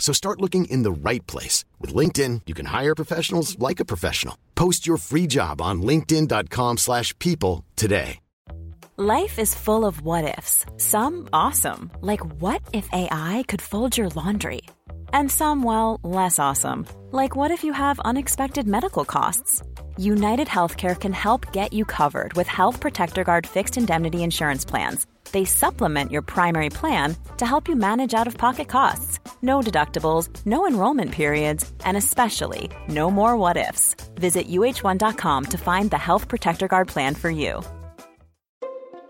So start looking in the right place. With LinkedIn, you can hire professionals like a professional. Post your free job on linkedin.com slash people today. Life is full of what-ifs. Some awesome, like what if AI could fold your laundry? And some, well, less awesome, like what if you have unexpected medical costs? United Healthcare can help get you covered with Health Protector Guard fixed indemnity insurance plans. They supplement your primary plan to help you manage out of pocket costs. No deductibles, no enrollment periods, and especially no more what ifs. Visit uh1.com to find the Health Protector Guard plan for you.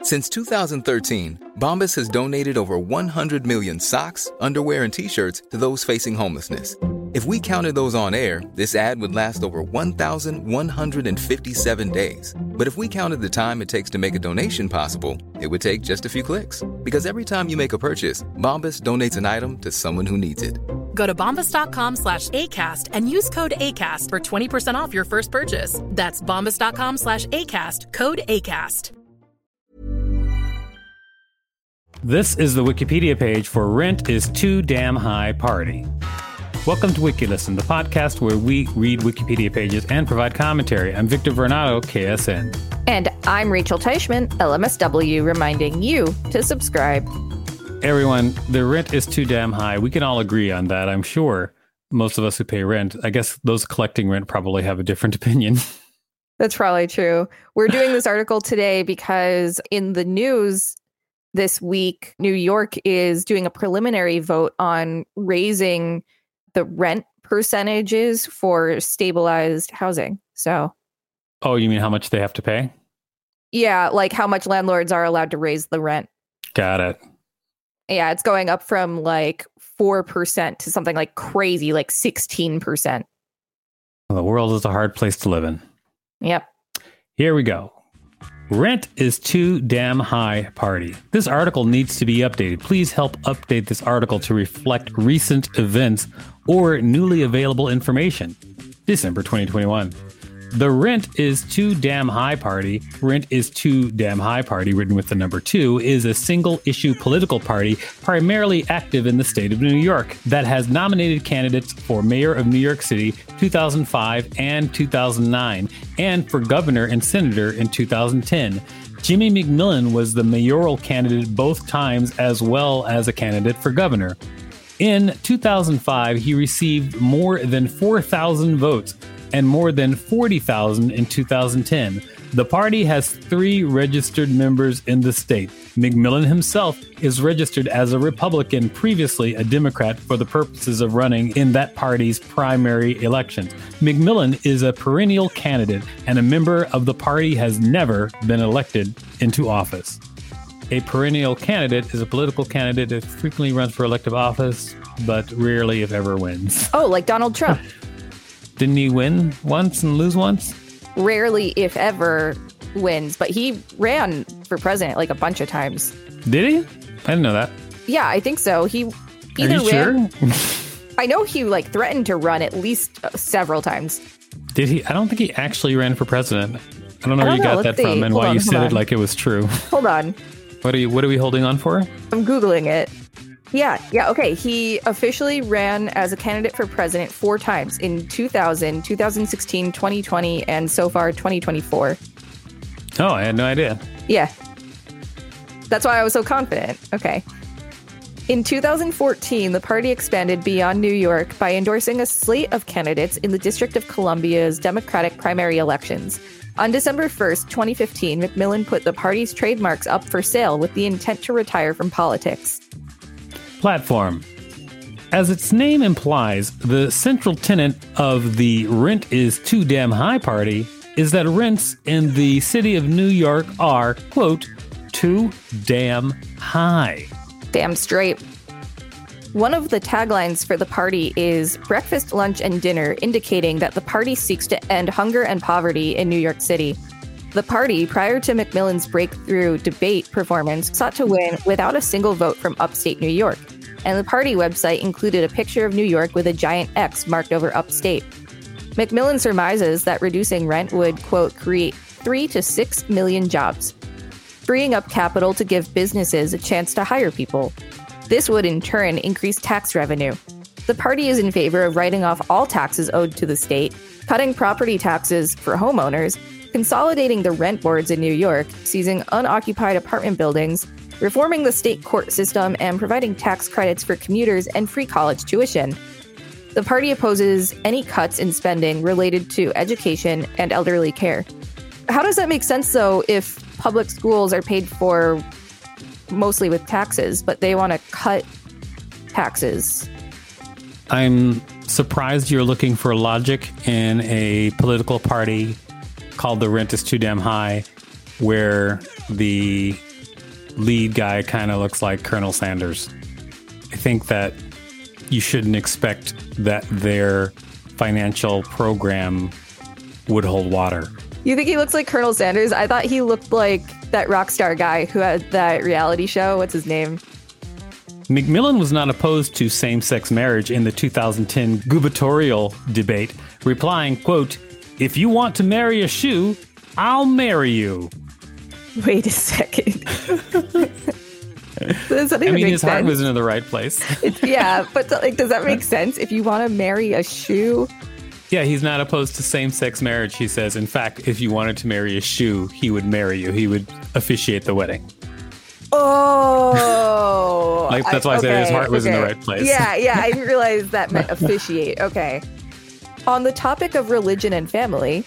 Since 2013, Bombas has donated over 100 million socks, underwear, and t shirts to those facing homelessness if we counted those on air, this ad would last over 1,157 days. But if we counted the time it takes to make a donation possible, it would take just a few clicks. Because every time you make a purchase, Bombas donates an item to someone who needs it. Go to bombas.com slash ACAST and use code ACAST for 20% off your first purchase. That's bombas.com slash ACAST, code ACAST. This is the Wikipedia page for Rent is Too Damn High Party. Welcome to WikiListen, the podcast where we read Wikipedia pages and provide commentary. I'm Victor Varnado, KSN. And I'm Rachel Teichman, LMSW, reminding you to subscribe. Everyone, the rent is too damn high. We can all agree on that, I'm sure. Most of us who pay rent, I guess those collecting rent probably have a different opinion. That's probably true. We're doing this article today because in the news this week, New York is doing a preliminary vote on raising the rent percentages for stabilized housing. So, oh, you mean how much they have to pay? Yeah, like how much landlords are allowed to raise the rent. Got it. Yeah, it's going up from like 4% to something like crazy, like 16%. Well, the world is a hard place to live in. Yep. Here we go. Rent is too damn high party. This article needs to be updated. Please help update this article to reflect recent events or newly available information. December 2021. The Rent is Too Damn High Party, Rent is Too Damn High Party, written with the number two, is a single issue political party primarily active in the state of New York that has nominated candidates for mayor of New York City 2005 and 2009, and for governor and senator in 2010. Jimmy McMillan was the mayoral candidate both times, as well as a candidate for governor. In 2005, he received more than 4,000 votes, and more than 40,000 in 2010. The party has three registered members in the state. McMillan himself is registered as a Republican, previously a Democrat, for the purposes of running in that party's primary elections. McMillan is a perennial candidate, and a member of the party has never been elected into office. A perennial candidate is a political candidate that frequently runs for elective office, but rarely, if ever, wins. Oh, like Donald Trump. Didn't he win once and lose once? Rarely, if ever, wins, but he ran for president like a bunch of times. Did he? I didn't know that. Yeah, I think so. He either Are you ran. Sure? I know he like threatened to run at least uh, several times. Did he? I don't think he actually ran for president. I don't know where you know. got Let's that see. from and hold why on, you said on. it like it was true. Hold on. What are you? What are we holding on for? I'm googling it. Yeah, yeah, okay. He officially ran as a candidate for president four times in 2000, 2016, 2020, and so far 2024. Oh, I had no idea. Yeah. That's why I was so confident. Okay. In 2014, the party expanded beyond New York by endorsing a slate of candidates in the District of Columbia's Democratic primary elections. On December 1st, 2015, McMillan put the party's trademarks up for sale with the intent to retire from politics. Platform. As its name implies, the central tenet of the Rent is Too Damn High party is that rents in the city of New York are, quote, too damn high. Damn straight. One of the taglines for the party is breakfast, lunch, and dinner, indicating that the party seeks to end hunger and poverty in New York City. The party, prior to McMillan's breakthrough debate performance, sought to win without a single vote from upstate New York and the party website included a picture of New York with a giant X marked over upstate. McMillan surmises that reducing rent would, quote, create three to six million jobs, freeing up capital to give businesses a chance to hire people. This would, in turn, increase tax revenue. The party is in favor of writing off all taxes owed to the state, cutting property taxes for homeowners, consolidating the rent boards in New York, seizing unoccupied apartment buildings, reforming the state court system, and providing tax credits for commuters and free college tuition. The party opposes any cuts in spending related to education and elderly care. How does that make sense, though, if public schools are paid for mostly with taxes, but they want to cut taxes? I'm surprised you're looking for logic in a political party called the rent is too damn high, where the lead guy kind of looks like Colonel Sanders. I think that you shouldn't expect that their financial program would hold water. You think he looks like Colonel Sanders? I thought he looked like that rock star guy who had that reality show. What's his name? McMillan was not opposed to same-sex marriage in the 2010 gubernatorial debate, replying, quote, "If you want to marry a shoe, I'll marry you." Wait a second. does that I mean, his sense? heart was in the right place. yeah, but like, does that make sense? If you want to marry a shoe, yeah, he's not opposed to same-sex marriage. He says, in fact, if you wanted to marry a shoe, he would marry you. He would officiate the wedding. Oh, like, that's why I, I said his heart was okay. in the right place. Yeah, yeah, I didn't realize that meant officiate. Okay. On the topic of religion and family,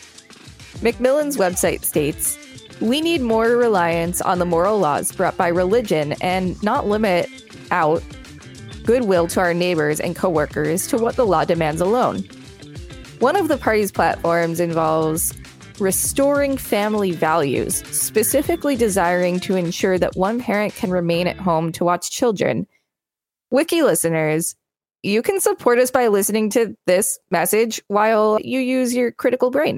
McMillan's website states we need more reliance on the moral laws brought by religion and not limit out goodwill to our neighbors and coworkers to what the law demands alone. One of the party's platforms involves restoring family values, specifically desiring to ensure that one parent can remain at home to watch children. Wiki listeners, you can support us by listening to this message while you use your critical brain.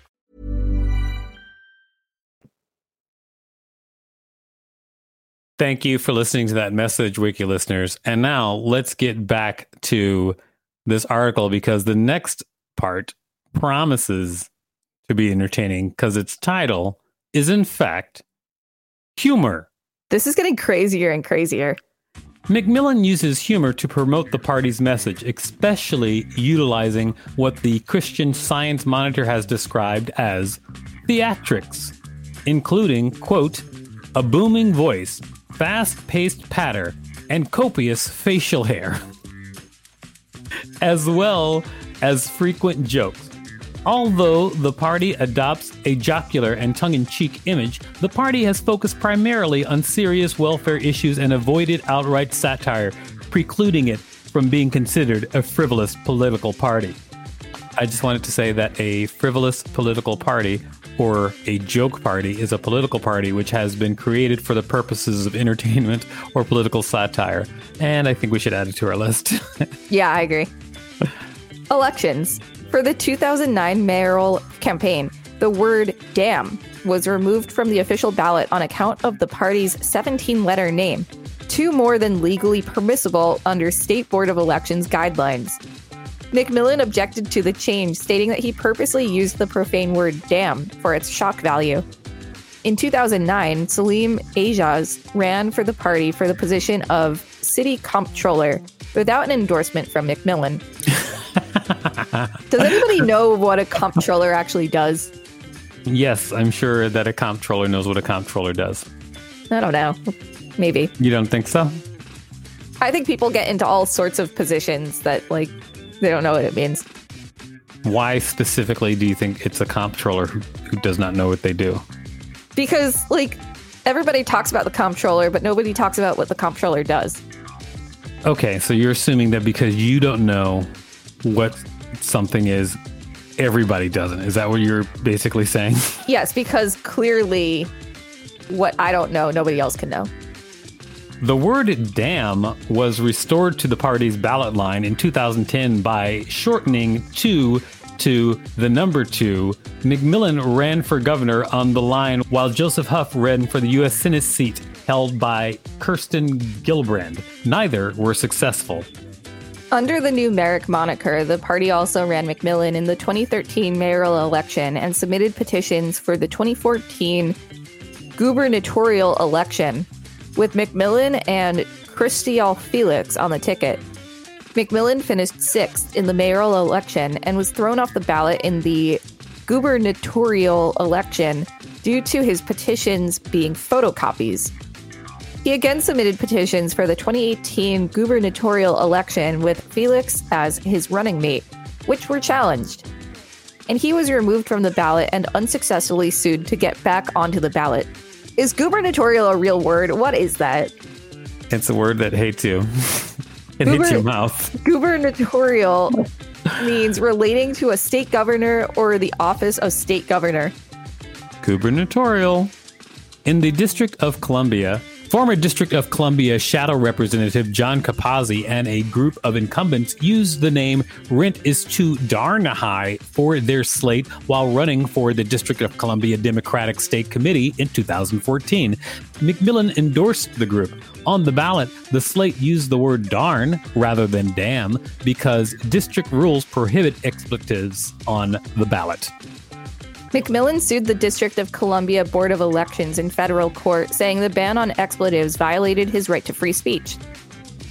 Thank you for listening to that message, Wiki listeners. And now let's get back to this article because the next part promises to be entertaining because its title is, in fact, humor. This is getting crazier and crazier. McMillan uses humor to promote the party's message, especially utilizing what the Christian Science Monitor has described as theatrics, including, quote, a booming voice fast paced patter, and copious facial hair, as well as frequent jokes. Although the party adopts a jocular and tongue in cheek image, the party has focused primarily on serious welfare issues and avoided outright satire, precluding it from being considered a frivolous political party. I just wanted to say that a frivolous political party or a joke party is a political party which has been created for the purposes of entertainment or political satire. And I think we should add it to our list. Yeah, I agree. Elections. For the 2009 mayoral campaign, the word damn was removed from the official ballot on account of the party's 17 letter name, two more than legally permissible under State Board of Elections guidelines. McMillan objected to the change, stating that he purposely used the profane word damn for its shock value. In 2009, Salim Ejaz ran for the party for the position of city comptroller without an endorsement from McMillan. does anybody know what a comptroller actually does? yes, I'm sure that a comptroller knows what a comptroller does. I don't know. Maybe. You don't think so? I think people get into all sorts of positions that, like, they don't know what it means. Why specifically do you think it's a comptroller who, who does not know what they do? Because, like, everybody talks about the comptroller, but nobody talks about what the comptroller does. Okay, so you're assuming that because you don't know what something is, everybody doesn't. Is that what you're basically saying? Yes, because clearly what I don't know, nobody else can know. The word damn was restored to the party's ballot line in 2010 by shortening two to the number two. McMillan ran for governor on the line while Joseph Huff ran for the U.S. Senate seat held by Kirsten Gillibrand. Neither were successful. Under the numeric moniker, the party also ran McMillan in the 2013 mayoral election and submitted petitions for the 2014 gubernatorial election, with McMillan and Christial Felix on the ticket. McMillan finished sixth in the mayoral election and was thrown off the ballot in the gubernatorial election due to his petitions being photocopies. He again submitted petitions for the 2018 gubernatorial election with Felix as his running mate, which were challenged. And he was removed from the ballot and unsuccessfully sued to get back onto the ballot. Is gubernatorial a real word? What is that? It's a word that hates you. it Guber- hits your mouth. Gubernatorial means relating to a state governor or the office of state governor. Gubernatorial. In the District of Columbia, former District of Columbia Shadow Representative John Capozzi and a group of incumbents used the name Rent is Too Darn High for their slate while running for the District of Columbia Democratic State Committee in 2014. McMillan endorsed the group. On the ballot, the slate used the word darn rather than damn because district rules prohibit expletives on the ballot. McMillan sued the District of Columbia Board of Elections in federal court, saying the ban on expletives violated his right to free speech.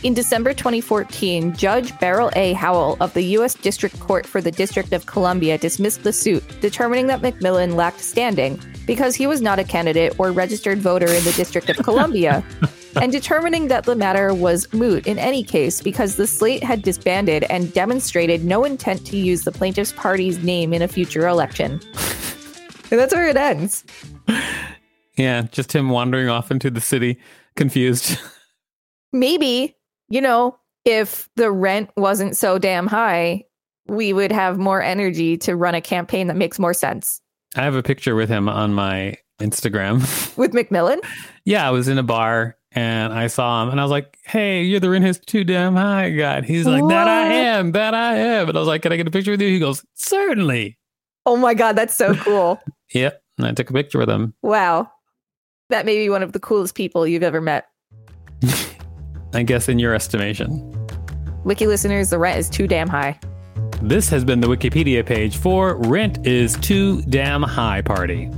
In December 2014, Judge Beryl A. Howell of the U.S. District Court for the District of Columbia dismissed the suit, determining that McMillan lacked standing because he was not a candidate or registered voter in the District of Columbia, and determining that the matter was moot in any case because the slate had disbanded and demonstrated no intent to use the plaintiff's party's name in a future election. And that's where it ends. Yeah, just him wandering off into the city, confused. Maybe, you know, if the rent wasn't so damn high, we would have more energy to run a campaign that makes more sense. I have a picture with him on my Instagram. With McMillan? yeah, I was in a bar and I saw him and I was like, hey, you're the rent is too damn high guy. And He's like, that I am, that I am. And I was like, can I get a picture with you? He goes, certainly. Oh my God, that's so cool. Yep. And I took a picture with him. wow. That may be one of the coolest people you've ever met. I guess in your estimation. Wiki listeners, the rent is too damn high. This has been the Wikipedia page for Rent is Too Damn High Party.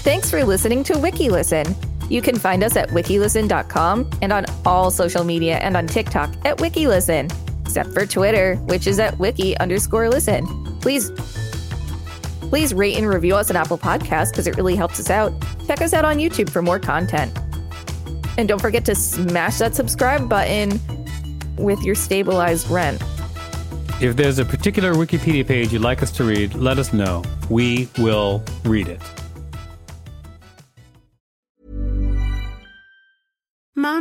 Thanks for listening to WikiListen. You can find us at wikilisten.com and on all social media and on TikTok at WikiListen, except for Twitter, which is at wiki underscore listen. Please, please rate and review us on Apple Podcasts because it really helps us out. Check us out on YouTube for more content. And don't forget to smash that subscribe button with your stabilized rent. If there's a particular Wikipedia page you'd like us to read, let us know. We will read it.